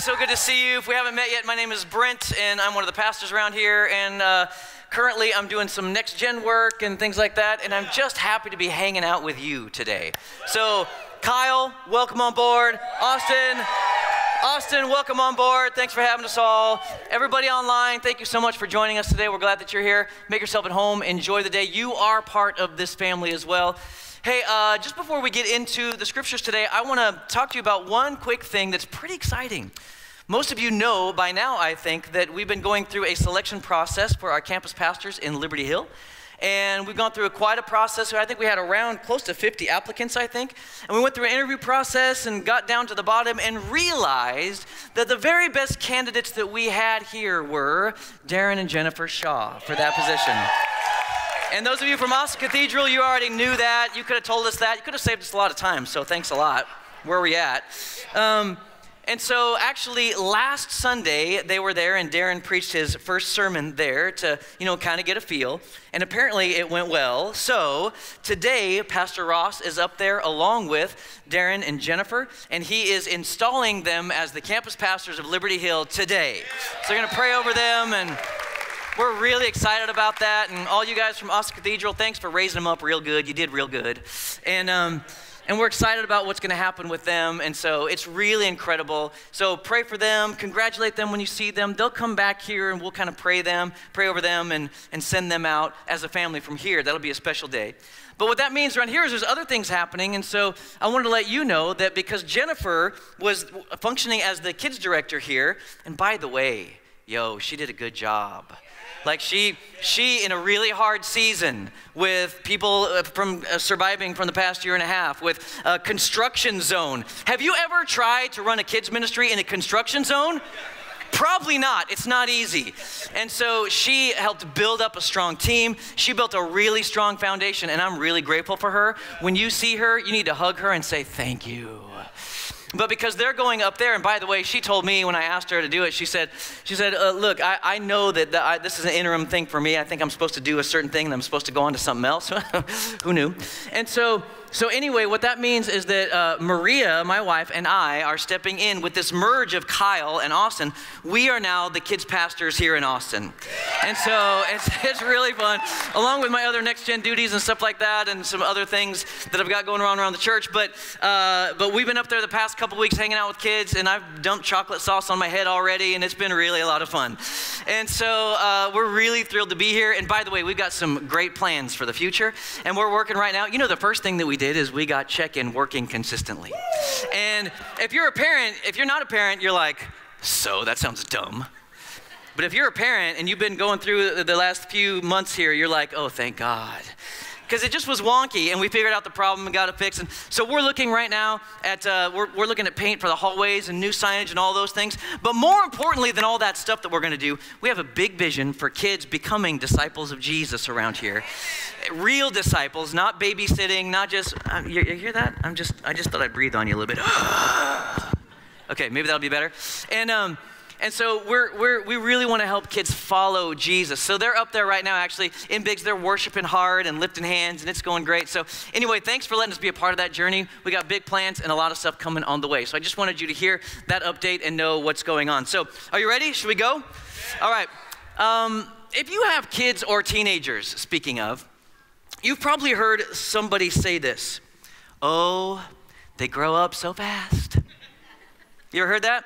So good to see you. If we haven't met yet, my name is Brent, and I'm one of the pastors around here. And uh, currently, I'm doing some next gen work and things like that. And I'm just happy to be hanging out with you today. So, Kyle, welcome on board. Austin, Austin, welcome on board. Thanks for having us all. Everybody online, thank you so much for joining us today. We're glad that you're here. Make yourself at home. Enjoy the day. You are part of this family as well. Hey, uh, just before we get into the scriptures today, I want to talk to you about one quick thing that's pretty exciting. Most of you know by now, I think, that we've been going through a selection process for our campus pastors in Liberty Hill. And we've gone through a, quite a process. I think we had around close to 50 applicants, I think. And we went through an interview process and got down to the bottom and realized that the very best candidates that we had here were Darren and Jennifer Shaw for that position. And those of you from Austin Cathedral, you already knew that. You could have told us that. You could have saved us a lot of time, so thanks a lot. Where are we at? Um, and so, actually, last Sunday, they were there, and Darren preached his first sermon there to, you know, kind of get a feel. And apparently, it went well. So, today, Pastor Ross is up there along with Darren and Jennifer, and he is installing them as the campus pastors of Liberty Hill today. So, they're going to pray over them and we're really excited about that. And all you guys from Austin Cathedral, thanks for raising them up real good. You did real good. And, um, and we're excited about what's going to happen with them. And so it's really incredible. So pray for them, congratulate them when you see them. They'll come back here and we'll kind of pray them, pray over them, and, and send them out as a family from here. That'll be a special day. But what that means around here is there's other things happening. And so I wanted to let you know that because Jennifer was functioning as the kids director here, and by the way, yo, she did a good job. Like she, she in a really hard season with people uh, from uh, surviving from the past year and a half with a construction zone. Have you ever tried to run a kids ministry in a construction zone? Probably not. It's not easy. And so she helped build up a strong team. She built a really strong foundation, and I'm really grateful for her. When you see her, you need to hug her and say, Thank you. But because they're going up there, and by the way, she told me when I asked her to do it, she said, she said, uh, look, I, I know that the, I, this is an interim thing for me. I think I'm supposed to do a certain thing, and I'm supposed to go on to something else. Who knew? And so so, anyway, what that means is that uh, Maria, my wife, and I are stepping in with this merge of Kyle and Austin. We are now the kids' pastors here in Austin. And so it's, it's really fun, along with my other next gen duties and stuff like that, and some other things that I've got going around around the church. But, uh, but we've been up there the past couple weeks hanging out with kids, and I've dumped chocolate sauce on my head already, and it's been really a lot of fun. And so uh, we're really thrilled to be here. And by the way, we've got some great plans for the future, and we're working right now. You know, the first thing that we did is we got check in working consistently. And if you're a parent, if you're not a parent, you're like, so that sounds dumb. But if you're a parent and you've been going through the last few months here, you're like, oh, thank God because it just was wonky and we figured out the problem and got it fixed. And so we're looking right now at, uh, we're, we're looking at paint for the hallways and new signage and all those things. But more importantly than all that stuff that we're going to do, we have a big vision for kids becoming disciples of Jesus around here. Real disciples, not babysitting, not just, uh, you, you hear that? I'm just, I just thought I'd breathe on you a little bit. okay, maybe that'll be better. And, um, and so we're, we're, we really want to help kids follow Jesus. So they're up there right now, actually, in Biggs. They're worshiping hard and lifting hands, and it's going great. So, anyway, thanks for letting us be a part of that journey. We got big plans and a lot of stuff coming on the way. So, I just wanted you to hear that update and know what's going on. So, are you ready? Should we go? All right. Um, if you have kids or teenagers, speaking of, you've probably heard somebody say this Oh, they grow up so fast. You ever heard that?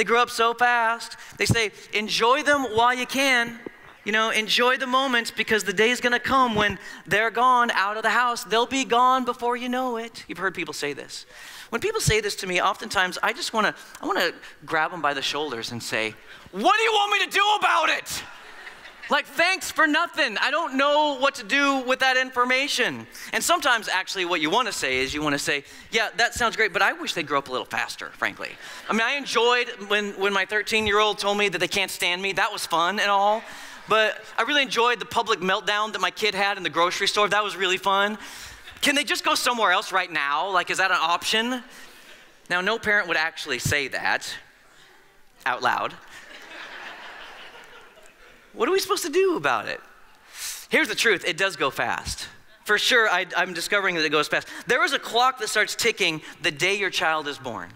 They grow up so fast. They say, enjoy them while you can. You know, enjoy the moments because the day is going to come when they're gone out of the house. They'll be gone before you know it. You've heard people say this. When people say this to me, oftentimes I just want to I want to grab them by the shoulders and say, "What do you want me to do about it?" Like, thanks for nothing. I don't know what to do with that information. And sometimes, actually, what you want to say is you want to say, yeah, that sounds great, but I wish they'd grow up a little faster, frankly. I mean, I enjoyed when, when my 13 year old told me that they can't stand me. That was fun and all. But I really enjoyed the public meltdown that my kid had in the grocery store. That was really fun. Can they just go somewhere else right now? Like, is that an option? Now, no parent would actually say that out loud. What are we supposed to do about it? Here's the truth it does go fast. For sure, I, am discovering that it goes fast. There is a clock that starts ticking the day your child is born.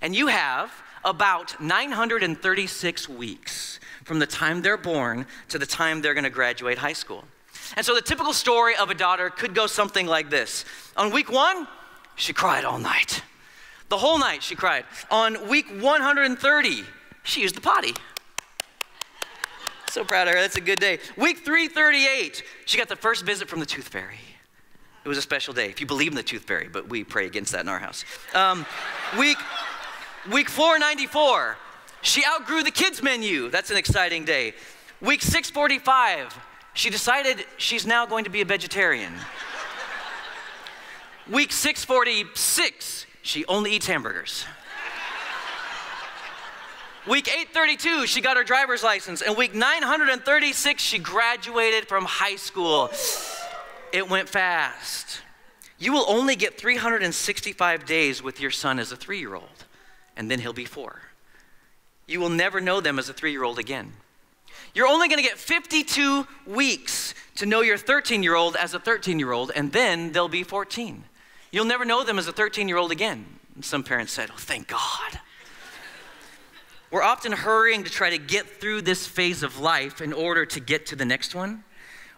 And you have about 936 weeks from the time they're born to the time they're going to graduate high school. And so the typical story of a daughter could go something like this On week one, she cried all night. The whole night she cried. On week 130, she used the potty. So proud of her. That's a good day. Week 338, she got the first visit from the tooth fairy. It was a special day, if you believe in the tooth fairy, but we pray against that in our house. Um, week, week 494, she outgrew the kids' menu. That's an exciting day. Week 645, she decided she's now going to be a vegetarian. Week 646, she only eats hamburgers. Week 832, she got her driver's license. And week 936, she graduated from high school. It went fast. You will only get 365 days with your son as a three year old, and then he'll be four. You will never know them as a three year old again. You're only going to get 52 weeks to know your 13 year old as a 13 year old, and then they'll be 14. You'll never know them as a 13 year old again. Some parents said, Oh, thank God. We're often hurrying to try to get through this phase of life in order to get to the next one.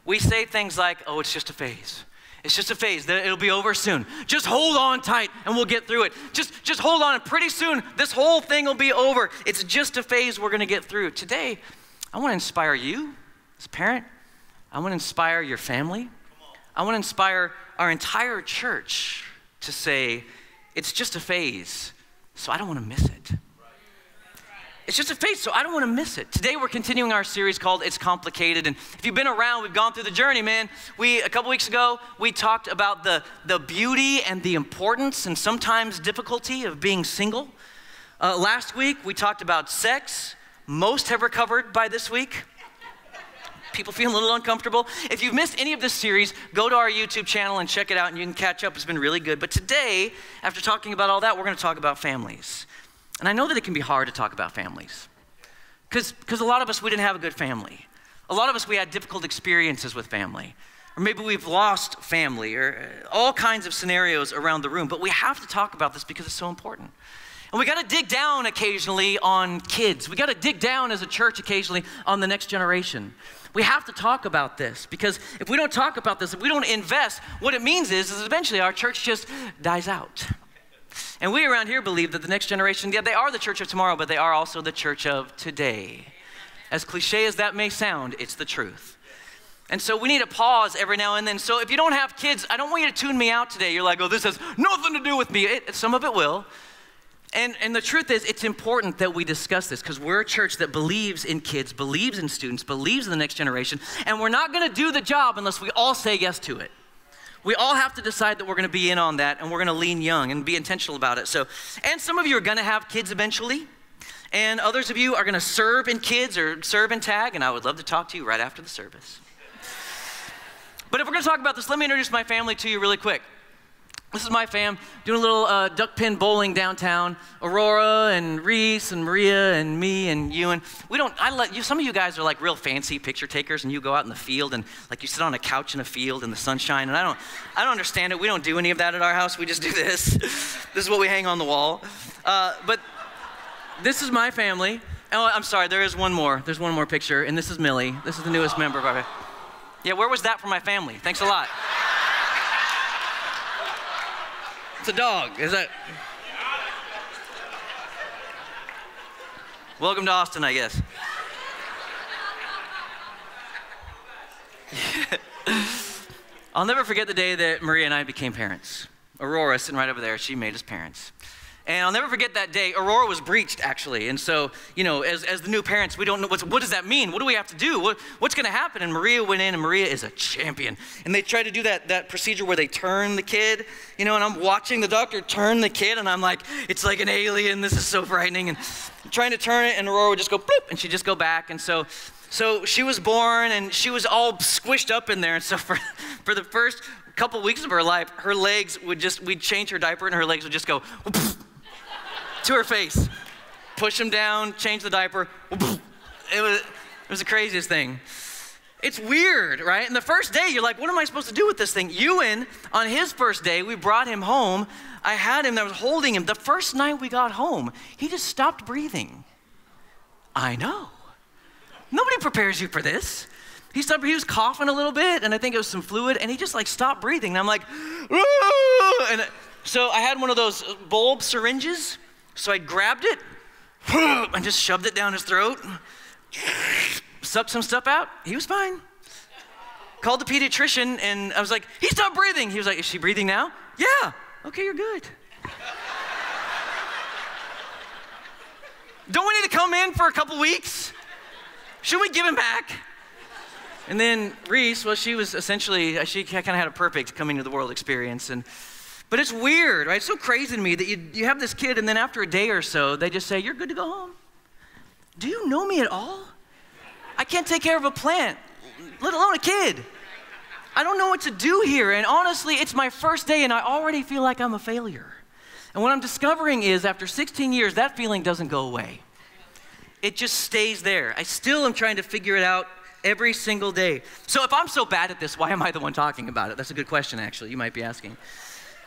We say things like, oh, it's just a phase. It's just a phase. It'll be over soon. Just hold on tight and we'll get through it. Just, just hold on. Pretty soon, this whole thing will be over. It's just a phase we're going to get through. Today, I want to inspire you as a parent. I want to inspire your family. I want to inspire our entire church to say, it's just a phase, so I don't want to miss it. It's just a phase, so I don't want to miss it. Today we're continuing our series called It's Complicated. And if you've been around, we've gone through the journey, man. We a couple weeks ago, we talked about the, the beauty and the importance and sometimes difficulty of being single. Uh, last week we talked about sex. Most have recovered by this week. People feel a little uncomfortable. If you've missed any of this series, go to our YouTube channel and check it out and you can catch up. It's been really good. But today, after talking about all that, we're going to talk about families. And I know that it can be hard to talk about families because a lot of us, we didn't have a good family. A lot of us, we had difficult experiences with family. Or maybe we've lost family, or uh, all kinds of scenarios around the room. But we have to talk about this because it's so important. And we got to dig down occasionally on kids. We got to dig down as a church occasionally on the next generation. We have to talk about this because if we don't talk about this, if we don't invest, what it means is, is eventually our church just dies out. And we around here believe that the next generation, yeah, they are the church of tomorrow, but they are also the church of today. As cliche as that may sound, it's the truth. And so we need to pause every now and then. So if you don't have kids, I don't want you to tune me out today. You're like, oh, this has nothing to do with me. It, some of it will. And, and the truth is, it's important that we discuss this because we're a church that believes in kids, believes in students, believes in the next generation, and we're not going to do the job unless we all say yes to it. We all have to decide that we're going to be in on that and we're going to lean young and be intentional about it. So, and some of you are going to have kids eventually, and others of you are going to serve in kids or serve in tag, and I would love to talk to you right after the service. But if we're going to talk about this, let me introduce my family to you really quick. This is my fam doing a little uh, duck pin bowling downtown. Aurora and Reese and Maria and me and you and we don't. I let you. Some of you guys are like real fancy picture takers, and you go out in the field and like you sit on a couch in a field in the sunshine. And I don't, I don't understand it. We don't do any of that at our house. We just do this. this is what we hang on the wall. Uh, but this is my family. Oh, I'm sorry. There is one more. There's one more picture, and this is Millie. This is the newest member of our. Yeah, where was that for my family? Thanks a lot. It's a dog. Is that? Welcome to Austin, I guess. I'll never forget the day that Maria and I became parents. Aurora, sitting right over there, she made us parents. And I'll never forget that day. Aurora was breached, actually. And so, you know, as, as the new parents, we don't know what does that mean? What do we have to do? What, what's going to happen? And Maria went in, and Maria is a champion. And they tried to do that, that procedure where they turn the kid, you know, and I'm watching the doctor turn the kid, and I'm like, it's like an alien. This is so frightening. And I'm trying to turn it, and Aurora would just go bloop, and she'd just go back. And so, so she was born, and she was all squished up in there. And so for, for the first couple weeks of her life, her legs would just, we'd change her diaper, and her legs would just go, to her face. Push him down, change the diaper. It was, it was the craziest thing. It's weird, right? And the first day, you're like, what am I supposed to do with this thing? Ewan, on his first day, we brought him home. I had him, I was holding him. The first night we got home, he just stopped breathing. I know. Nobody prepares you for this. He stopped, he was coughing a little bit, and I think it was some fluid, and he just like stopped breathing. And I'm like, and so I had one of those bulb syringes, so I grabbed it and just shoved it down his throat, sucked some stuff out. He was fine. Called the pediatrician, and I was like, he stopped breathing. He was like, is she breathing now? Yeah. Okay, you're good. Don't we need to come in for a couple weeks? Should we give him back? And then Reese, well, she was essentially, she kind of had a perfect coming to the world experience. And, but it's weird, right? It's so crazy to me that you, you have this kid, and then after a day or so, they just say, You're good to go home. Do you know me at all? I can't take care of a plant, let alone a kid. I don't know what to do here. And honestly, it's my first day, and I already feel like I'm a failure. And what I'm discovering is after 16 years, that feeling doesn't go away. It just stays there. I still am trying to figure it out every single day. So if I'm so bad at this, why am I the one talking about it? That's a good question, actually, you might be asking.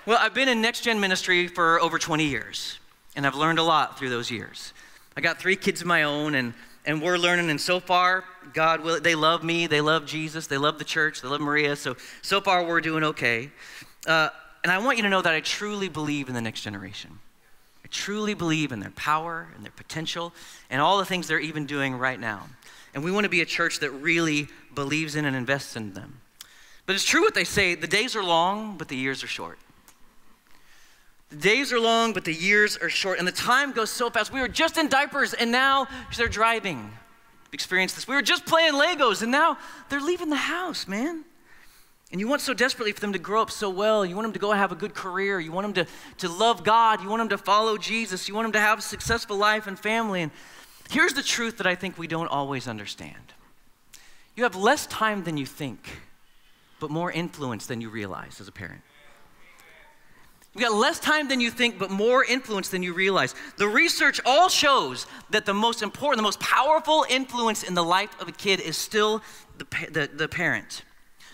Well, I've been in next gen ministry for over 20 years, and I've learned a lot through those years. I got three kids of my own, and, and we're learning, and so far, God will, they love me, they love Jesus, they love the church, they love Maria, so so far we're doing okay. Uh, and I want you to know that I truly believe in the next generation. I truly believe in their power and their potential and all the things they're even doing right now. And we want to be a church that really believes in and invests in them. But it's true what they say the days are long, but the years are short. Days are long, but the years are short. And the time goes so fast. We were just in diapers, and now they're driving. Experience this. We were just playing Legos, and now they're leaving the house, man. And you want so desperately for them to grow up so well. You want them to go have a good career. You want them to, to love God. You want them to follow Jesus. You want them to have a successful life and family. And here's the truth that I think we don't always understand you have less time than you think, but more influence than you realize as a parent. You've got less time than you think, but more influence than you realize. The research all shows that the most important, the most powerful influence in the life of a kid is still the, the, the parent.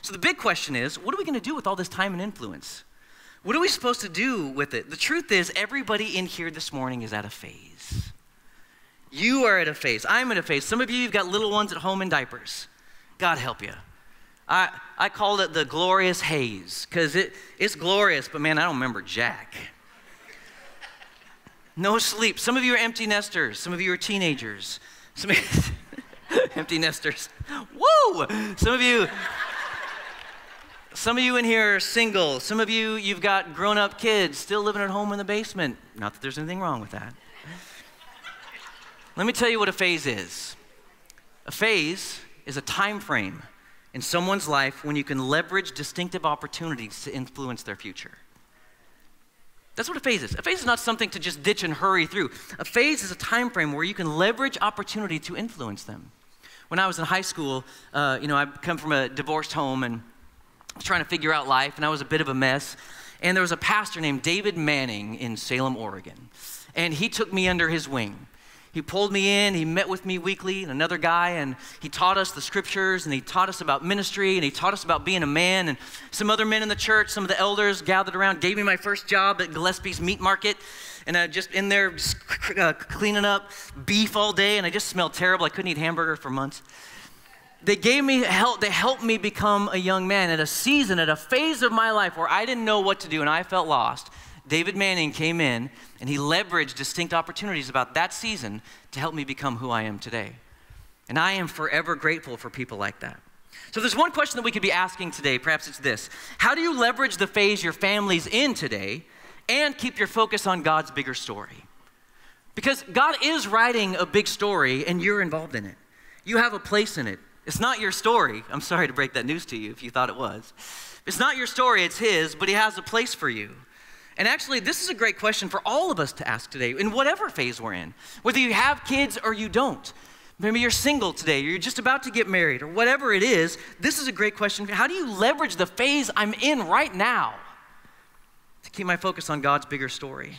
So the big question is what are we going to do with all this time and influence? What are we supposed to do with it? The truth is, everybody in here this morning is at a phase. You are at a phase. I'm at a phase. Some of you, you've got little ones at home in diapers. God help you. I, I called it the glorious haze because it, it's glorious, but man, I don't remember Jack. No sleep. Some of you are empty nesters. Some of you are teenagers. Some empty nesters. Woo! Some of you, some of you in here are single. Some of you, you've got grown up kids still living at home in the basement. Not that there's anything wrong with that. Let me tell you what a phase is. A phase is a time frame in someone's life when you can leverage distinctive opportunities to influence their future. That's what a phase is. A phase is not something to just ditch and hurry through. A phase is a time frame where you can leverage opportunity to influence them. When I was in high school, uh, you know, I come from a divorced home and I was trying to figure out life, and I was a bit of a mess. And there was a pastor named David Manning in Salem, Oregon, and he took me under his wing. He pulled me in, he met with me weekly, and another guy, and he taught us the scriptures, and he taught us about ministry, and he taught us about being a man. And some other men in the church, some of the elders gathered around, gave me my first job at Gillespie's Meat Market. And I just in there just, uh, cleaning up beef all day, and I just smelled terrible. I couldn't eat hamburger for months. They gave me help, they helped me become a young man at a season, at a phase of my life where I didn't know what to do and I felt lost. David Manning came in and he leveraged distinct opportunities about that season to help me become who I am today. And I am forever grateful for people like that. So there's one question that we could be asking today. Perhaps it's this How do you leverage the phase your family's in today and keep your focus on God's bigger story? Because God is writing a big story and you're involved in it. You have a place in it. It's not your story. I'm sorry to break that news to you if you thought it was. It's not your story, it's His, but He has a place for you. And actually, this is a great question for all of us to ask today, in whatever phase we're in, whether you have kids or you don't. Maybe you're single today, or you're just about to get married, or whatever it is. This is a great question. How do you leverage the phase I'm in right now to keep my focus on God's bigger story?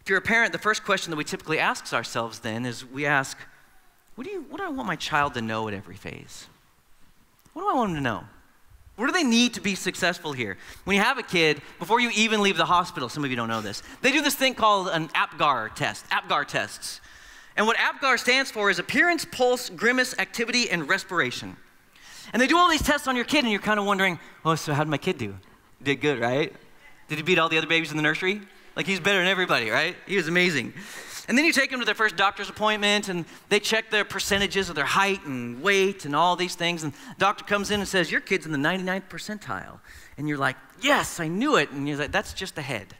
If you're a parent, the first question that we typically ask ourselves then is we ask, what do, you, what do I want my child to know at every phase? What do I want them to know? What do they need to be successful here? When you have a kid, before you even leave the hospital, some of you don't know this, they do this thing called an APGAR test, APGAR tests. And what APGAR stands for is appearance, pulse, grimace, activity, and respiration. And they do all these tests on your kid, and you're kind of wondering, oh, so how did my kid do? Did good, right? Did he beat all the other babies in the nursery? Like he's better than everybody, right? He was amazing. And then you take them to their first doctor's appointment and they check their percentages of their height and weight and all these things. And the doctor comes in and says, Your kid's in the 99th percentile. And you're like, Yes, I knew it. And you're like, That's just the head.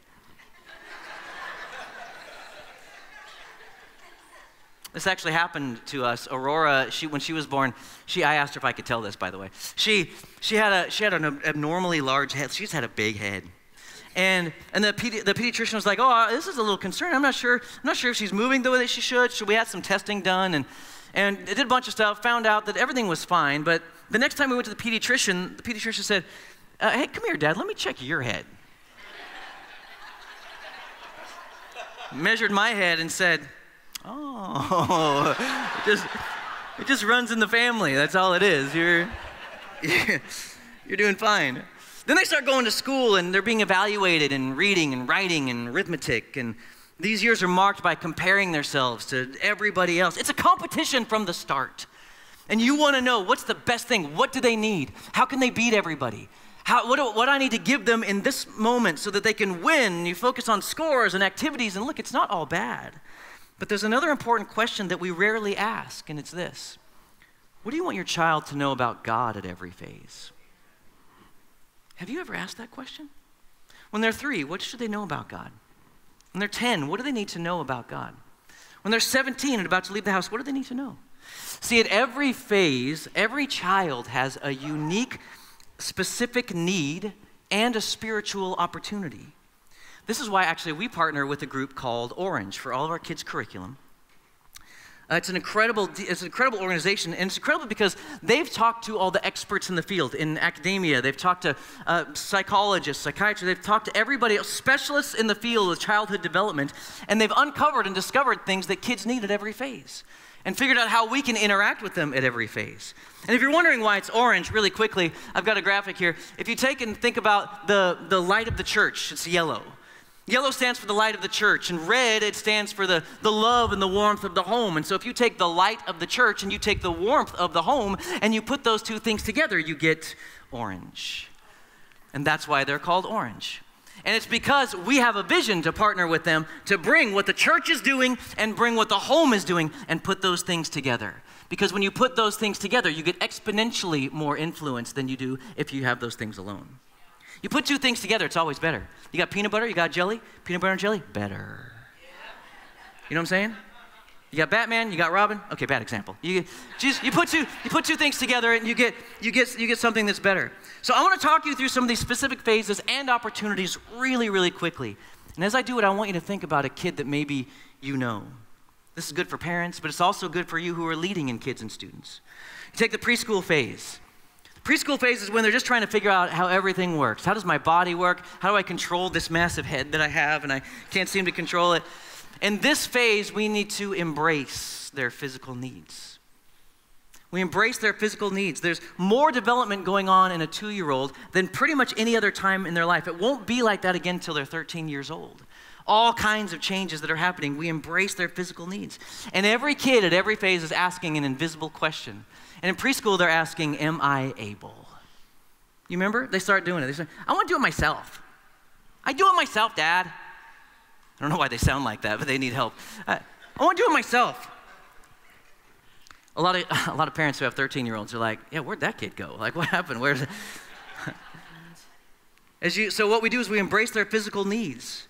This actually happened to us. Aurora, she, when she was born, she, I asked her if I could tell this, by the way. She, she, had, a, she had an abnormally large head. She's had a big head. And, and the, pedi- the pediatrician was like, oh, uh, this is a little concern. I'm not sure, I'm not sure if she's moving the way that she should. So we had some testing done and, and did a bunch of stuff, found out that everything was fine. But the next time we went to the pediatrician, the pediatrician said, uh, hey, come here, Dad, let me check your head. Measured my head and said, oh, it just, it just runs in the family. That's all it is. You're, you're doing fine. Then they start going to school and they're being evaluated in reading and writing and arithmetic. And these years are marked by comparing themselves to everybody else. It's a competition from the start. And you want to know what's the best thing? What do they need? How can they beat everybody? How, what, do, what I need to give them in this moment so that they can win. You focus on scores and activities, and look, it's not all bad. But there's another important question that we rarely ask, and it's this What do you want your child to know about God at every phase? Have you ever asked that question? When they're three, what should they know about God? When they're 10, what do they need to know about God? When they're 17 and about to leave the house, what do they need to know? See, at every phase, every child has a unique, specific need and a spiritual opportunity. This is why, actually, we partner with a group called Orange for all of our kids' curriculum. Uh, it's an incredible, it's an incredible organization, and it's incredible because they've talked to all the experts in the field in academia. They've talked to uh, psychologists, psychiatrists. They've talked to everybody, specialists in the field of childhood development, and they've uncovered and discovered things that kids need at every phase, and figured out how we can interact with them at every phase. And if you're wondering why it's orange, really quickly, I've got a graphic here. If you take and think about the the light of the church, it's yellow. Yellow stands for the light of the church, and red, it stands for the, the love and the warmth of the home. And so, if you take the light of the church and you take the warmth of the home and you put those two things together, you get orange. And that's why they're called orange. And it's because we have a vision to partner with them to bring what the church is doing and bring what the home is doing and put those things together. Because when you put those things together, you get exponentially more influence than you do if you have those things alone. You put two things together, it's always better. You got peanut butter, you got jelly, peanut butter and jelly, better. You know what I'm saying? You got Batman, you got Robin. Okay, bad example. You, just, you, put two, you put two things together and you get, you, get, you get something that's better. So I want to talk you through some of these specific phases and opportunities really, really quickly. And as I do it, I want you to think about a kid that maybe you know. This is good for parents, but it's also good for you who are leading in kids and students. You take the preschool phase. Preschool phase is when they're just trying to figure out how everything works. How does my body work? How do I control this massive head that I have and I can't seem to control it? In this phase, we need to embrace their physical needs. We embrace their physical needs. There's more development going on in a two year old than pretty much any other time in their life. It won't be like that again until they're 13 years old. All kinds of changes that are happening. We embrace their physical needs. And every kid at every phase is asking an invisible question and in preschool, they're asking, Am I able? You remember? They start doing it. They say, I want to do it myself. I do it myself, Dad. I don't know why they sound like that, but they need help. Uh, I, I want to do it myself. A lot of, a lot of parents who have 13 year olds are like, Yeah, where'd that kid go? Like, what happened? Where's it? As you, so, what we do is we embrace their physical needs.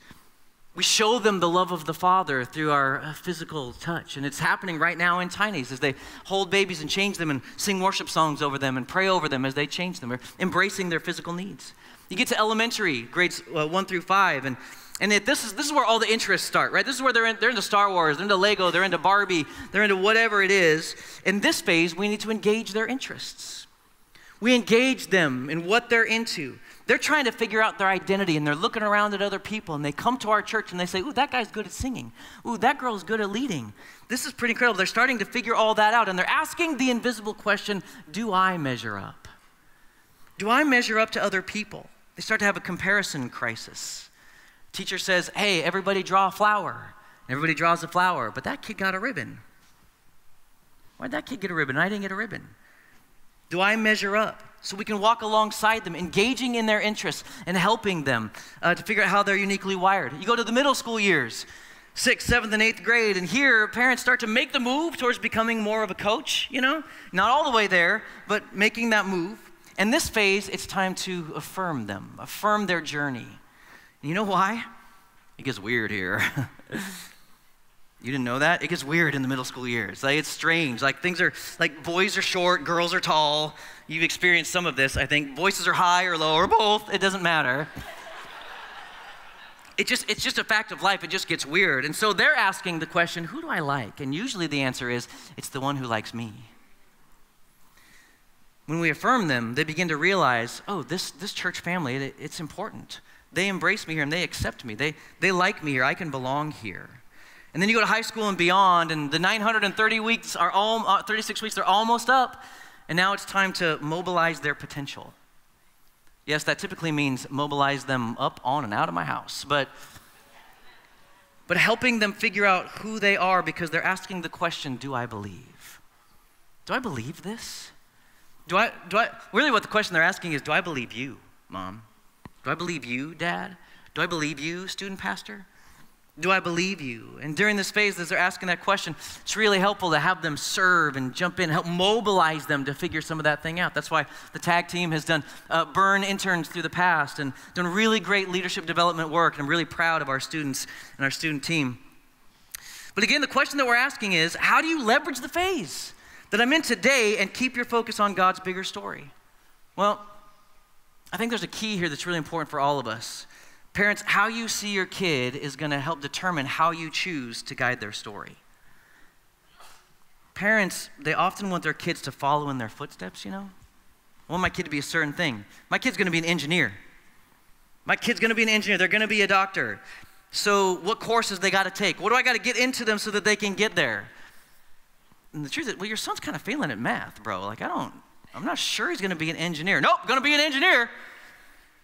We show them the love of the Father through our uh, physical touch. And it's happening right now in Tinies as they hold babies and change them and sing worship songs over them and pray over them as they change them, or embracing their physical needs. You get to elementary, grades uh, one through five, and, and it, this, is, this is where all the interests start, right? This is where they're, in, they're into Star Wars, they're into Lego, they're into Barbie, they're into whatever it is. In this phase, we need to engage their interests. We engage them in what they're into. They're trying to figure out their identity and they're looking around at other people and they come to our church and they say, Ooh, that guy's good at singing. Ooh, that girl's good at leading. This is pretty incredible. They're starting to figure all that out and they're asking the invisible question Do I measure up? Do I measure up to other people? They start to have a comparison crisis. Teacher says, Hey, everybody draw a flower. Everybody draws a flower, but that kid got a ribbon. Why'd that kid get a ribbon? I didn't get a ribbon. Do I measure up? So we can walk alongside them, engaging in their interests and helping them uh, to figure out how they're uniquely wired. You go to the middle school years, sixth, seventh, and eighth grade, and here parents start to make the move towards becoming more of a coach, you know? Not all the way there, but making that move. And this phase, it's time to affirm them, affirm their journey. And you know why? It gets weird here. You didn't know that? It gets weird in the middle school years. Like it's strange. Like things are like boys are short, girls are tall. You've experienced some of this, I think. Voices are high or low or both. It doesn't matter. it just it's just a fact of life. It just gets weird. And so they're asking the question, who do I like? And usually the answer is it's the one who likes me. When we affirm them, they begin to realize, oh, this this church family, it, it's important. They embrace me here and they accept me. They they like me here. I can belong here. And then you go to high school and beyond, and the 930 weeks are all, uh, 36 weeks, they're almost up. And now it's time to mobilize their potential. Yes, that typically means mobilize them up, on, and out of my house. But, but helping them figure out who they are because they're asking the question Do I believe? Do I believe this? Do I, do I, really, what the question they're asking is Do I believe you, mom? Do I believe you, dad? Do I believe you, student pastor? Do I believe you? And during this phase, as they're asking that question, it's really helpful to have them serve and jump in, help mobilize them to figure some of that thing out. That's why the tag team has done uh, burn interns through the past and done really great leadership development work. And I'm really proud of our students and our student team. But again, the question that we're asking is how do you leverage the phase that I'm in today and keep your focus on God's bigger story? Well, I think there's a key here that's really important for all of us. Parents, how you see your kid is going to help determine how you choose to guide their story. Parents, they often want their kids to follow in their footsteps, you know? I want my kid to be a certain thing. My kid's going to be an engineer. My kid's going to be an engineer. They're going to be a doctor. So, what courses they got to take? What do I got to get into them so that they can get there? And the truth is, well, your son's kind of failing at math, bro. Like, I don't, I'm not sure he's going to be an engineer. Nope, going to be an engineer.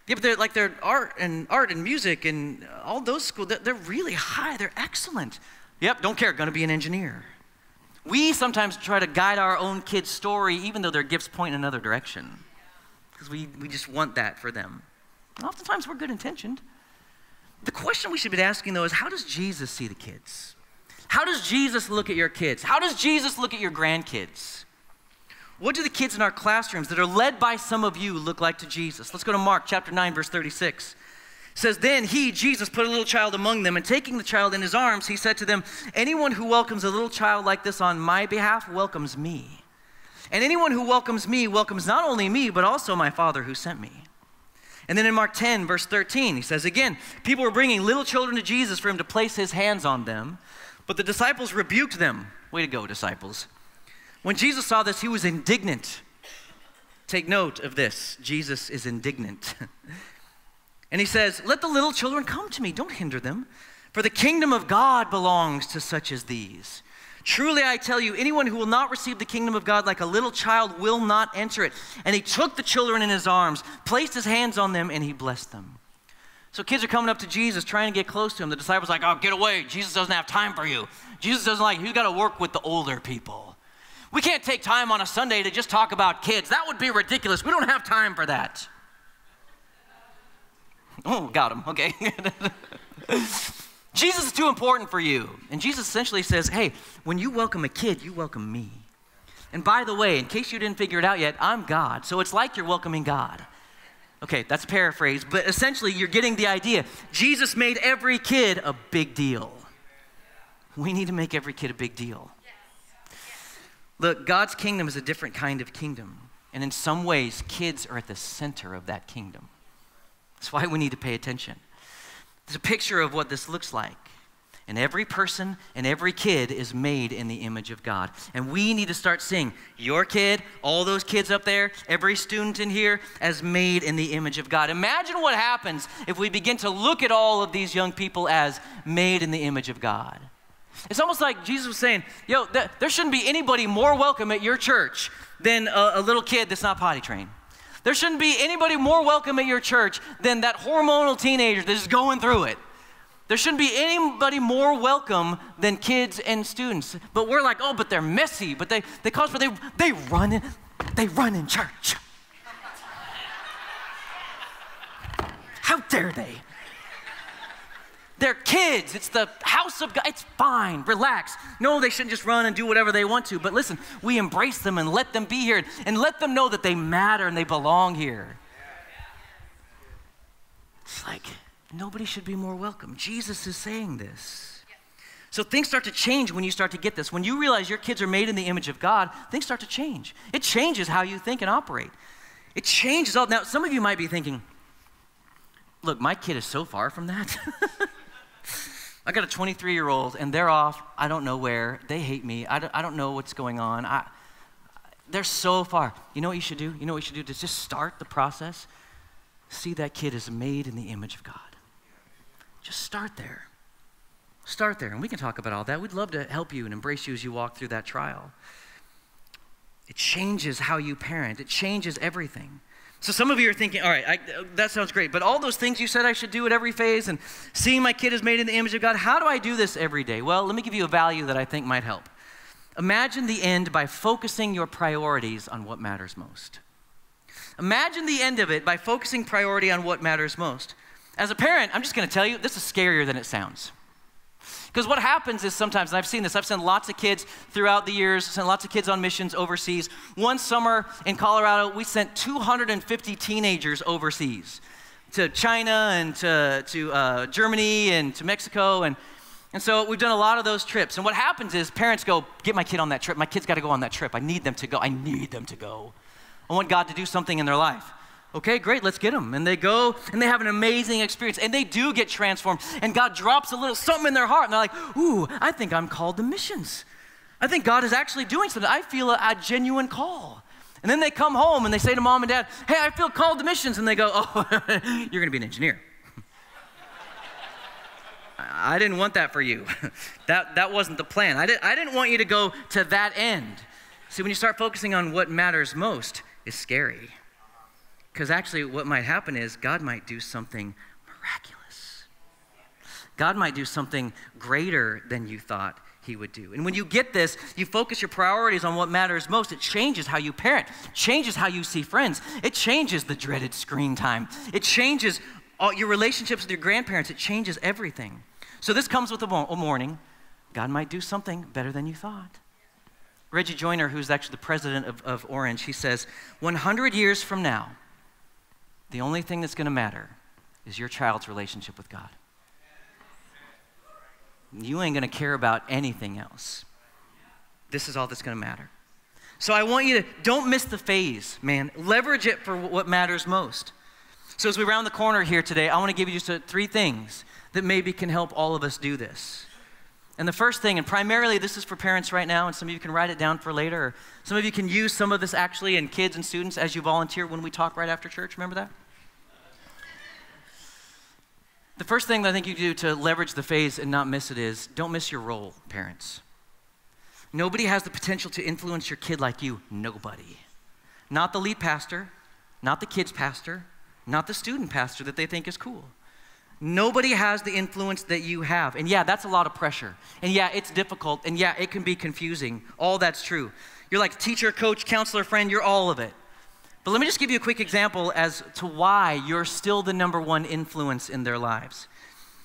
Yeah, but they're like their art and art and music and all those schools, they're, they're really high. They're excellent. Yep, don't care, gonna be an engineer. We sometimes try to guide our own kids' story, even though their gifts point in another direction. Because we, we just want that for them. And oftentimes we're good intentioned. The question we should be asking, though, is how does Jesus see the kids? How does Jesus look at your kids? How does Jesus look at your grandkids? What do the kids in our classrooms that are led by some of you look like to Jesus? Let's go to Mark chapter 9, verse 36. It says, Then he, Jesus, put a little child among them, and taking the child in his arms, he said to them, Anyone who welcomes a little child like this on my behalf welcomes me. And anyone who welcomes me welcomes not only me, but also my Father who sent me. And then in Mark 10, verse 13, he says again, People were bringing little children to Jesus for him to place his hands on them, but the disciples rebuked them. Way to go, disciples. When Jesus saw this, he was indignant. Take note of this Jesus is indignant. and he says, Let the little children come to me, don't hinder them, for the kingdom of God belongs to such as these. Truly, I tell you, anyone who will not receive the kingdom of God like a little child will not enter it. And he took the children in his arms, placed his hands on them, and he blessed them. So kids are coming up to Jesus, trying to get close to him. The disciples are like, oh, get away. Jesus doesn't have time for you. Jesus doesn't like, he's got to work with the older people. We can't take time on a Sunday to just talk about kids. That would be ridiculous. We don't have time for that. Oh, got him. Okay. Jesus is too important for you. And Jesus essentially says, hey, when you welcome a kid, you welcome me. And by the way, in case you didn't figure it out yet, I'm God. So it's like you're welcoming God. Okay, that's a paraphrase, but essentially you're getting the idea. Jesus made every kid a big deal. We need to make every kid a big deal. Look, God's kingdom is a different kind of kingdom. And in some ways, kids are at the center of that kingdom. That's why we need to pay attention. There's a picture of what this looks like. And every person and every kid is made in the image of God. And we need to start seeing your kid, all those kids up there, every student in here as made in the image of God. Imagine what happens if we begin to look at all of these young people as made in the image of God. It's almost like Jesus was saying, yo, th- there shouldn't be anybody more welcome at your church than a, a little kid that's not potty trained. There shouldn't be anybody more welcome at your church than that hormonal teenager that's going through it. There shouldn't be anybody more welcome than kids and students. But we're like, oh, but they're messy, but they, they cause for they they run in, they run in church. How dare they? They're kids. It's the house of God. It's fine. Relax. No, they shouldn't just run and do whatever they want to. But listen, we embrace them and let them be here and let them know that they matter and they belong here. It's like nobody should be more welcome. Jesus is saying this. So things start to change when you start to get this. When you realize your kids are made in the image of God, things start to change. It changes how you think and operate. It changes all. Now, some of you might be thinking, look, my kid is so far from that. I got a 23 year old and they're off. I don't know where. They hate me. I don't, I don't know what's going on. I, they're so far. You know what you should do? You know what you should do? To just start the process. See that kid is made in the image of God. Just start there. Start there. And we can talk about all that. We'd love to help you and embrace you as you walk through that trial. It changes how you parent, it changes everything. So some of you are thinking, all right, I, that sounds great, but all those things you said I should do at every phase and seeing my kid is made in the image of God, how do I do this every day? Well, let me give you a value that I think might help. Imagine the end by focusing your priorities on what matters most. Imagine the end of it by focusing priority on what matters most. As a parent, I'm just going to tell you, this is scarier than it sounds. Because what happens is sometimes, and I've seen this, I've sent lots of kids throughout the years, sent lots of kids on missions overseas. One summer in Colorado, we sent 250 teenagers overseas to China and to, to uh, Germany and to Mexico. And, and so we've done a lot of those trips. And what happens is parents go, Get my kid on that trip. My kid's got to go on that trip. I need them to go. I need them to go. I want God to do something in their life. Okay, great, let's get them. And they go and they have an amazing experience and they do get transformed. And God drops a little something in their heart and they're like, ooh, I think I'm called to missions. I think God is actually doing something. I feel a, a genuine call. And then they come home and they say to mom and dad, hey, I feel called to missions. And they go, oh, you're going to be an engineer. I didn't want that for you. that, that wasn't the plan. I, did, I didn't want you to go to that end. See, when you start focusing on what matters most, it's scary. Because actually, what might happen is God might do something miraculous. God might do something greater than you thought he would do. And when you get this, you focus your priorities on what matters most. It changes how you parent, changes how you see friends. It changes the dreaded screen time. It changes all your relationships with your grandparents. It changes everything. So this comes with a warning. God might do something better than you thought. Reggie Joiner, who's actually the president of, of Orange, he says, 100 years from now, the only thing that's going to matter is your child's relationship with God. You ain't going to care about anything else. This is all that's going to matter. So I want you to don't miss the phase, man. Leverage it for what matters most. So as we round the corner here today, I want to give you just three things that maybe can help all of us do this. And the first thing, and primarily this is for parents right now, and some of you can write it down for later, or some of you can use some of this actually in kids and students as you volunteer when we talk right after church. Remember that? The first thing that I think you do to leverage the phase and not miss it is don't miss your role, parents. Nobody has the potential to influence your kid like you. Nobody. Not the lead pastor, not the kids pastor, not the student pastor that they think is cool. Nobody has the influence that you have. And yeah, that's a lot of pressure. And yeah, it's difficult. And yeah, it can be confusing. All that's true. You're like teacher, coach, counselor, friend, you're all of it. But let me just give you a quick example as to why you're still the number one influence in their lives.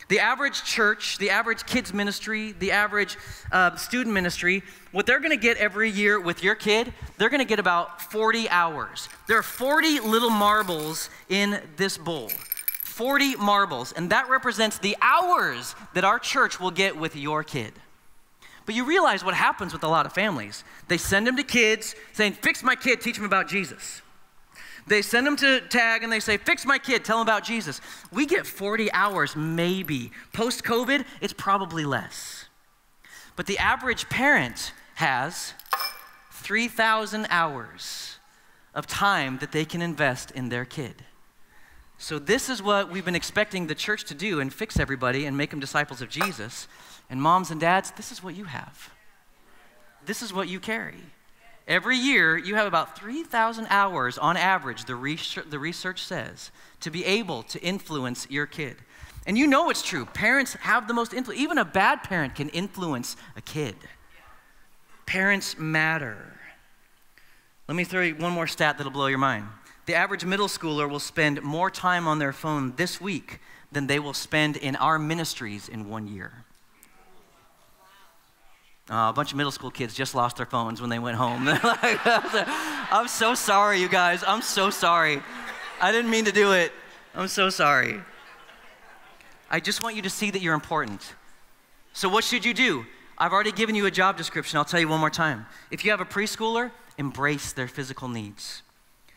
The average church, the average kids ministry, the average uh, student ministry, what they're gonna get every year with your kid, they're gonna get about 40 hours. There are 40 little marbles in this bowl. 40 marbles, and that represents the hours that our church will get with your kid. But you realize what happens with a lot of families. They send them to kids saying, Fix my kid, teach them about Jesus. They send them to tag and they say, Fix my kid, tell them about Jesus. We get 40 hours, maybe. Post COVID, it's probably less. But the average parent has 3,000 hours of time that they can invest in their kid. So, this is what we've been expecting the church to do and fix everybody and make them disciples of Jesus. And moms and dads, this is what you have. This is what you carry. Every year, you have about 3,000 hours on average, the research, the research says, to be able to influence your kid. And you know it's true. Parents have the most influence. Even a bad parent can influence a kid. Parents matter. Let me throw you one more stat that'll blow your mind. The average middle schooler will spend more time on their phone this week than they will spend in our ministries in one year. Uh, a bunch of middle school kids just lost their phones when they went home. I'm so sorry, you guys. I'm so sorry. I didn't mean to do it. I'm so sorry. I just want you to see that you're important. So, what should you do? I've already given you a job description. I'll tell you one more time. If you have a preschooler, embrace their physical needs.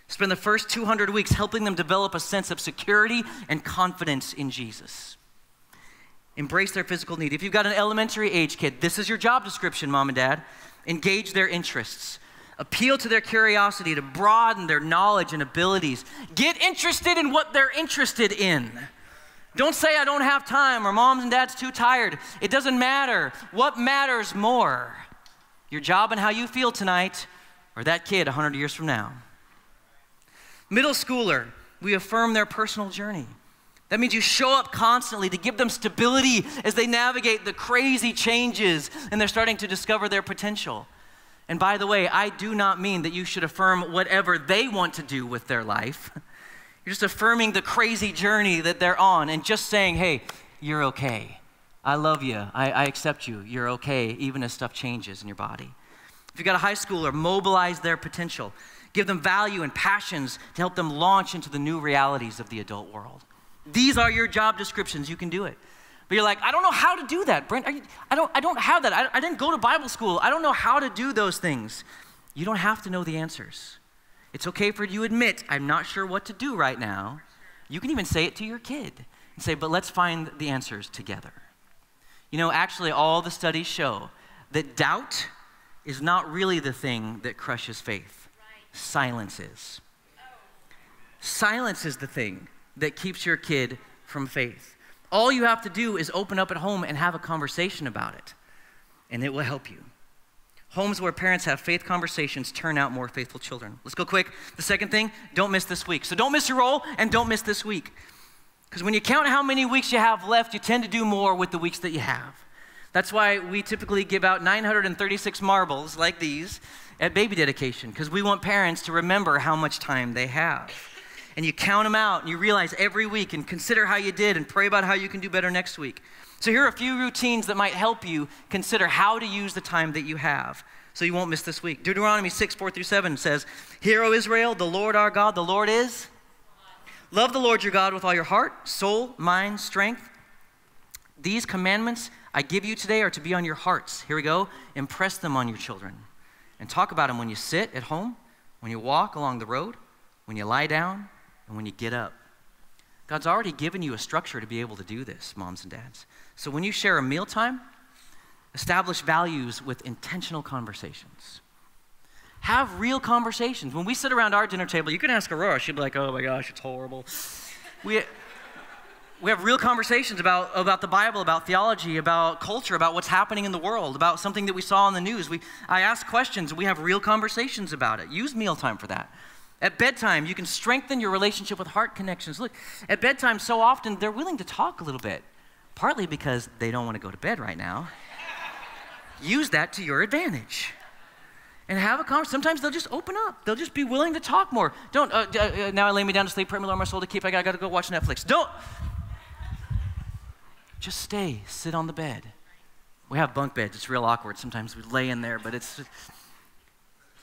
Spend the first 200 weeks helping them develop a sense of security and confidence in Jesus. Embrace their physical need. If you've got an elementary age kid, this is your job description, mom and dad. Engage their interests. Appeal to their curiosity to broaden their knowledge and abilities. Get interested in what they're interested in. Don't say, I don't have time or moms and dad's too tired. It doesn't matter. What matters more? Your job and how you feel tonight, or that kid 100 years from now. Middle schooler, we affirm their personal journey. That means you show up constantly to give them stability as they navigate the crazy changes and they're starting to discover their potential. And by the way, I do not mean that you should affirm whatever they want to do with their life. You're just affirming the crazy journey that they're on and just saying, hey, you're okay. I love you. I, I accept you. You're okay, even as stuff changes in your body. If you've got a high schooler, mobilize their potential. Give them value and passions to help them launch into the new realities of the adult world. These are your job descriptions. You can do it. But you're like, I don't know how to do that, Brent. You, I, don't, I don't have that. I, I didn't go to Bible school. I don't know how to do those things. You don't have to know the answers. It's okay for you to admit, I'm not sure what to do right now. You can even say it to your kid and say, but let's find the answers together. You know, actually, all the studies show that doubt is not really the thing that crushes faith, silence is. Silence is the thing that keeps your kid from faith. All you have to do is open up at home and have a conversation about it, and it will help you. Homes where parents have faith conversations turn out more faithful children. Let's go quick. The second thing, don't miss this week. So don't miss your role and don't miss this week. Because when you count how many weeks you have left, you tend to do more with the weeks that you have. That's why we typically give out 936 marbles like these at baby dedication, because we want parents to remember how much time they have and you count them out and you realize every week and consider how you did and pray about how you can do better next week. So, here are a few routines that might help you consider how to use the time that you have so you won't miss this week. Deuteronomy 6, 4 through 7 says, Hear, O Israel, the Lord our God, the Lord is. Love the Lord your God with all your heart, soul, mind, strength. These commandments I give you today are to be on your hearts. Here we go. Impress them on your children. And talk about them when you sit at home, when you walk along the road, when you lie down, and when you get up. God's already given you a structure to be able to do this, moms and dads. So when you share a mealtime, establish values with intentional conversations. Have real conversations. When we sit around our dinner table, you can ask Aurora, she'd be like, oh my gosh, it's horrible. We, we have real conversations about, about the Bible, about theology, about culture, about what's happening in the world, about something that we saw in the news. We, I ask questions, we have real conversations about it. Use mealtime for that. At bedtime, you can strengthen your relationship with heart connections. Look, at bedtime, so often they're willing to talk a little bit, partly because they don't want to go to bed right now. Use that to your advantage and have a conversation. Sometimes they'll just open up. They'll just be willing to talk more. Don't, uh, uh, uh now I lay me down to sleep, pray me Lord my soul to keep. I got to go watch Netflix. Don't. Just stay, sit on the bed. We have bunk beds. It's real awkward. Sometimes we lay in there, but it's.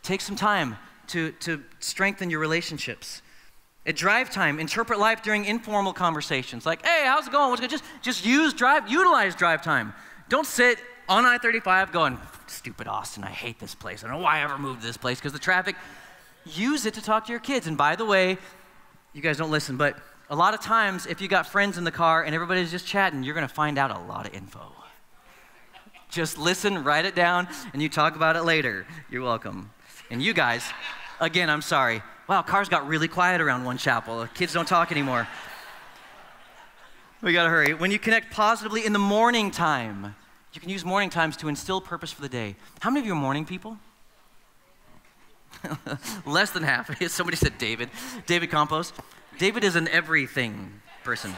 Take some time to, to strengthen your relationships. At drive time, interpret life during informal conversations like, hey, how's it going? What's good? Just, just use drive, utilize drive time. Don't sit on I 35 going, stupid Austin, I hate this place. I don't know why I ever moved to this place because the traffic. Use it to talk to your kids. And by the way, you guys don't listen, but a lot of times if you got friends in the car and everybody's just chatting, you're going to find out a lot of info. Just listen, write it down, and you talk about it later. You're welcome. And you guys, again, I'm sorry. Wow, cars got really quiet around one chapel. Kids don't talk anymore. We gotta hurry. When you connect positively in the morning time, you can use morning times to instill purpose for the day. How many of you are morning people? Less than half. Somebody said David. David Campos. David is an everything person.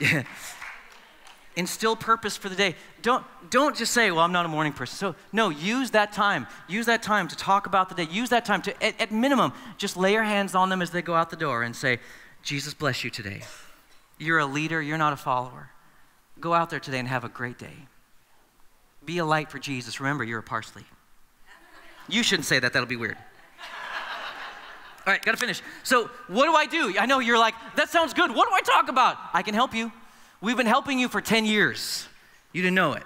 yeah. Instill purpose for the day. Don't, don't just say, well, I'm not a morning person. So, no, use that time. Use that time to talk about the day. Use that time to, at, at minimum, just lay your hands on them as they go out the door and say, Jesus bless you today. You're a leader, you're not a follower. Go out there today and have a great day. Be a light for Jesus. Remember, you're a parsley. You shouldn't say that, that'll be weird. All right, gotta finish. So, what do I do? I know you're like, that sounds good. What do I talk about? I can help you. We've been helping you for 10 years. You didn't know it.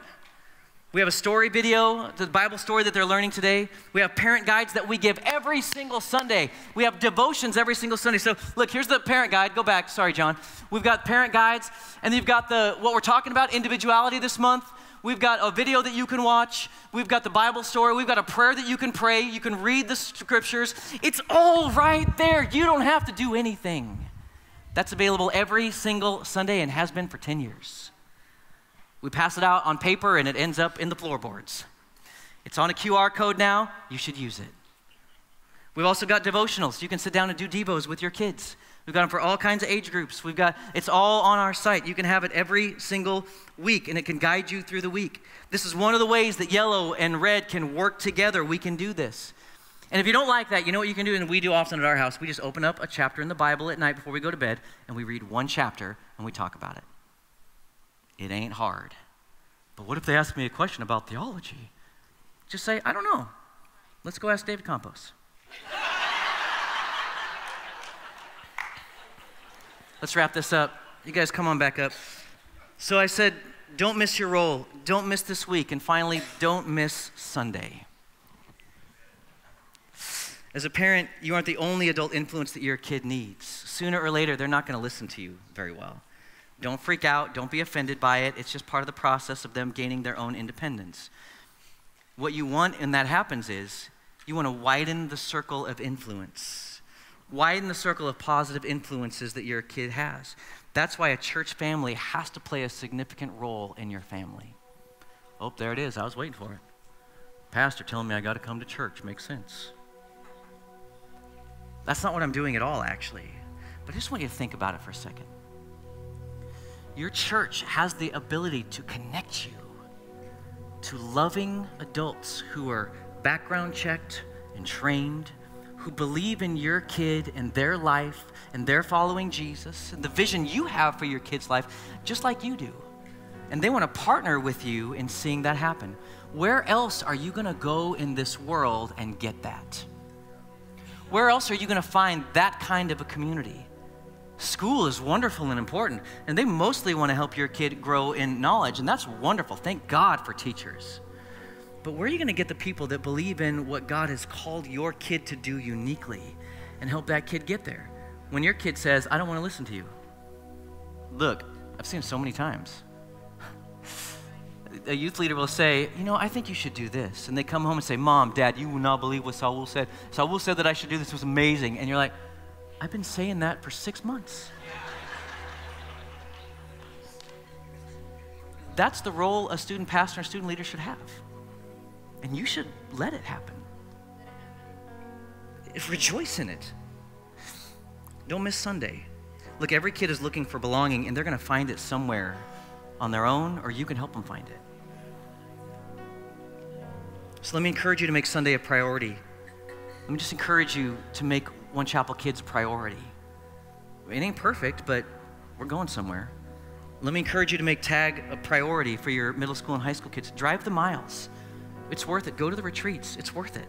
We have a story video, the Bible story that they're learning today. We have parent guides that we give every single Sunday. We have devotions every single Sunday. So, look, here's the parent guide. Go back. Sorry, John. We've got parent guides, and you've got the what we're talking about, individuality this month. We've got a video that you can watch. We've got the Bible story. We've got a prayer that you can pray. You can read the scriptures. It's all right there. You don't have to do anything. That's available every single Sunday and has been for 10 years. We pass it out on paper and it ends up in the floorboards. It's on a QR code now. You should use it. We've also got devotionals. You can sit down and do devos with your kids. We've got them for all kinds of age groups. We've got it's all on our site. You can have it every single week and it can guide you through the week. This is one of the ways that yellow and red can work together. We can do this. And if you don't like that, you know what you can do, and we do often at our house? We just open up a chapter in the Bible at night before we go to bed, and we read one chapter and we talk about it. It ain't hard. But what if they ask me a question about theology? Just say, I don't know. Let's go ask David Campos. Let's wrap this up. You guys come on back up. So I said, don't miss your role. Don't miss this week. And finally, don't miss Sunday. As a parent, you aren't the only adult influence that your kid needs. Sooner or later, they're not going to listen to you very well. Don't freak out. Don't be offended by it. It's just part of the process of them gaining their own independence. What you want and that happens is you want to widen the circle of influence, widen the circle of positive influences that your kid has. That's why a church family has to play a significant role in your family. Oh, there it is. I was waiting for it. Pastor telling me I got to come to church makes sense. That's not what I'm doing at all, actually. But I just want you to think about it for a second. Your church has the ability to connect you to loving adults who are background checked and trained, who believe in your kid and their life and they're following Jesus and the vision you have for your kid's life, just like you do. And they want to partner with you in seeing that happen. Where else are you going to go in this world and get that? Where else are you going to find that kind of a community? School is wonderful and important, and they mostly want to help your kid grow in knowledge, and that's wonderful. Thank God for teachers. But where are you going to get the people that believe in what God has called your kid to do uniquely and help that kid get there? When your kid says, I don't want to listen to you. Look, I've seen so many times a youth leader will say, You know, I think you should do this. And they come home and say, Mom, Dad, you will not believe what Saul said. Saul said that I should do this. It was amazing. And you're like, I've been saying that for six months. That's the role a student pastor and student leader should have. And you should let it happen. Rejoice in it. Don't miss Sunday. Look, every kid is looking for belonging, and they're going to find it somewhere on their own, or you can help them find it. So let me encourage you to make Sunday a priority. Let me just encourage you to make One Chapel Kids a priority. It ain't perfect, but we're going somewhere. Let me encourage you to make tag a priority for your middle school and high school kids. Drive the miles. It's worth it. Go to the retreats. It's worth it.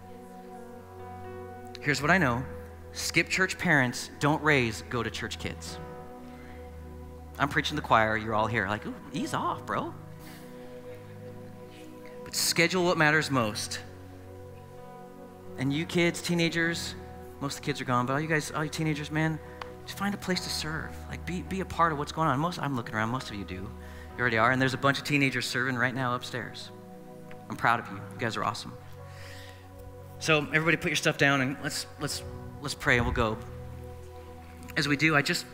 Here's what I know skip church parents don't raise go to church kids. I'm preaching the choir. You're all here. Like, ooh, ease off, bro. But schedule what matters most. And you kids, teenagers, most of the kids are gone, but all you guys, all you teenagers, man, just find a place to serve. Like be, be a part of what's going on. Most I'm looking around, most of you do. You already are, and there's a bunch of teenagers serving right now upstairs. I'm proud of you. You guys are awesome. So everybody put your stuff down and let's let's let's pray and we'll go. As we do, I just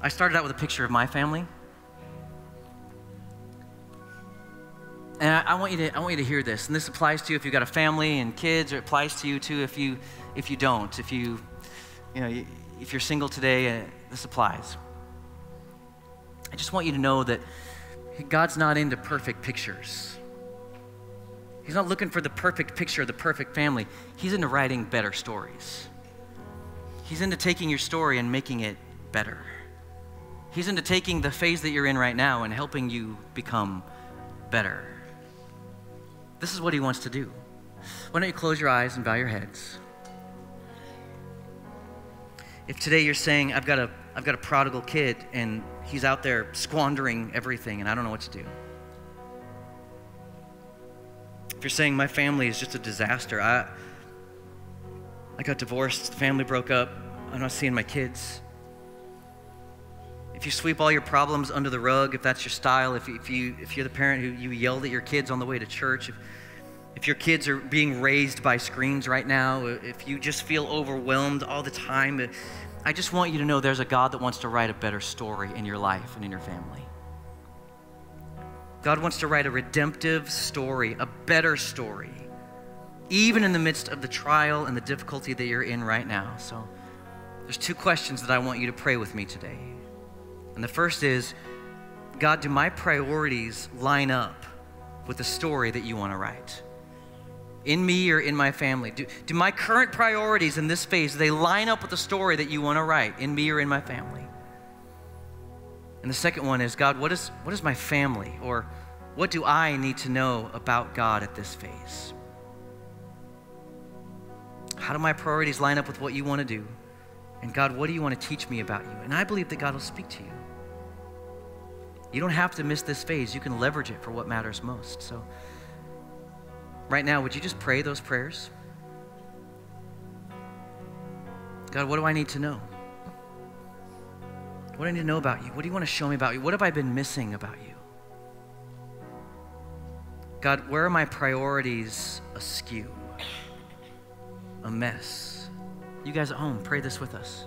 I started out with a picture of my family. And I, I, want you to, I want you to hear this. And this applies to you if you've got a family and kids, or it applies to you too if you, if you don't. If you, you know, if you're single today, uh, this applies. I just want you to know that God's not into perfect pictures. He's not looking for the perfect picture of the perfect family. He's into writing better stories. He's into taking your story and making it better. He's into taking the phase that you're in right now and helping you become better. This is what he wants to do. Why don't you close your eyes and bow your heads? If today you're saying, I've got a, I've got a prodigal kid and he's out there squandering everything and I don't know what to do. If you're saying, my family is just a disaster, I, I got divorced, the family broke up, I'm not seeing my kids if you sweep all your problems under the rug, if that's your style, if, if, you, if you're the parent who you yelled at your kids on the way to church, if, if your kids are being raised by screens right now, if you just feel overwhelmed all the time, I just want you to know there's a God that wants to write a better story in your life and in your family. God wants to write a redemptive story, a better story, even in the midst of the trial and the difficulty that you're in right now. So there's two questions that I want you to pray with me today. And the first is God, do my priorities line up with the story that you want to write? In me or in my family? Do, do my current priorities in this phase, Do they line up with the story that you want to write in me or in my family? And the second one is God, what is, what is my family? Or what do I need to know about God at this phase? How do my priorities line up with what you want to do? And God, what do you want to teach me about you? And I believe that God will speak to you. You don't have to miss this phase. You can leverage it for what matters most. So, right now, would you just pray those prayers? God, what do I need to know? What do I need to know about you? What do you want to show me about you? What have I been missing about you? God, where are my priorities askew? A mess. You guys at home, pray this with us.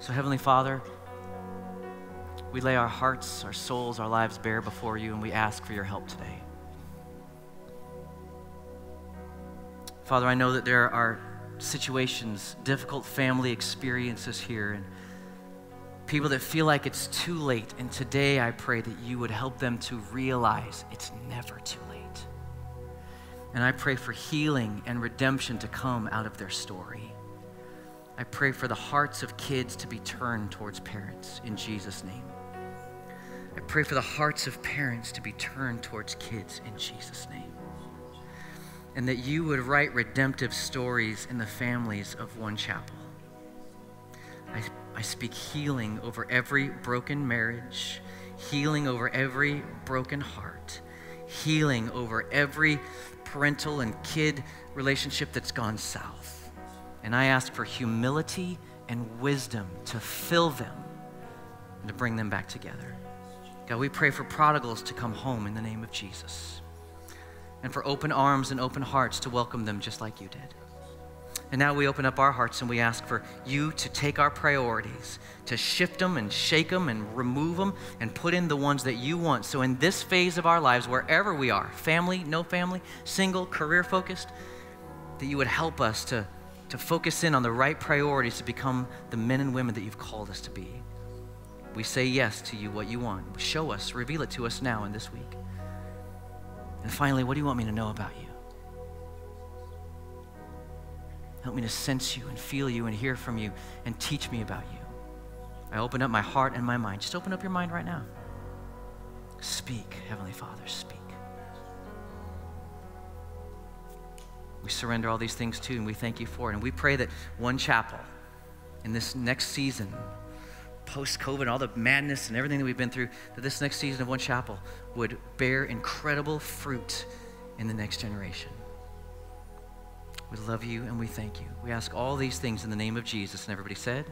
So, Heavenly Father, we lay our hearts, our souls, our lives bare before you, and we ask for your help today. Father, I know that there are situations, difficult family experiences here, and people that feel like it's too late. And today I pray that you would help them to realize it's never too late. And I pray for healing and redemption to come out of their story. I pray for the hearts of kids to be turned towards parents in Jesus' name. I pray for the hearts of parents to be turned towards kids in Jesus' name. And that you would write redemptive stories in the families of One Chapel. I, I speak healing over every broken marriage, healing over every broken heart, healing over every parental and kid relationship that's gone south. And I ask for humility and wisdom to fill them and to bring them back together. God, we pray for prodigals to come home in the name of Jesus and for open arms and open hearts to welcome them just like you did. And now we open up our hearts and we ask for you to take our priorities, to shift them and shake them and remove them and put in the ones that you want. So, in this phase of our lives, wherever we are family, no family, single, career focused that you would help us to, to focus in on the right priorities to become the men and women that you've called us to be. We say yes to you, what you want. Show us, reveal it to us now in this week. And finally, what do you want me to know about you? Help me to sense you and feel you and hear from you and teach me about you. I open up my heart and my mind. Just open up your mind right now. Speak, Heavenly Father, speak. We surrender all these things to you and we thank you for it. And we pray that one chapel in this next season post COVID, all the madness and everything that we've been through, that this next season of One Chapel would bear incredible fruit in the next generation. We love you and we thank you. We ask all these things in the name of Jesus. And everybody said,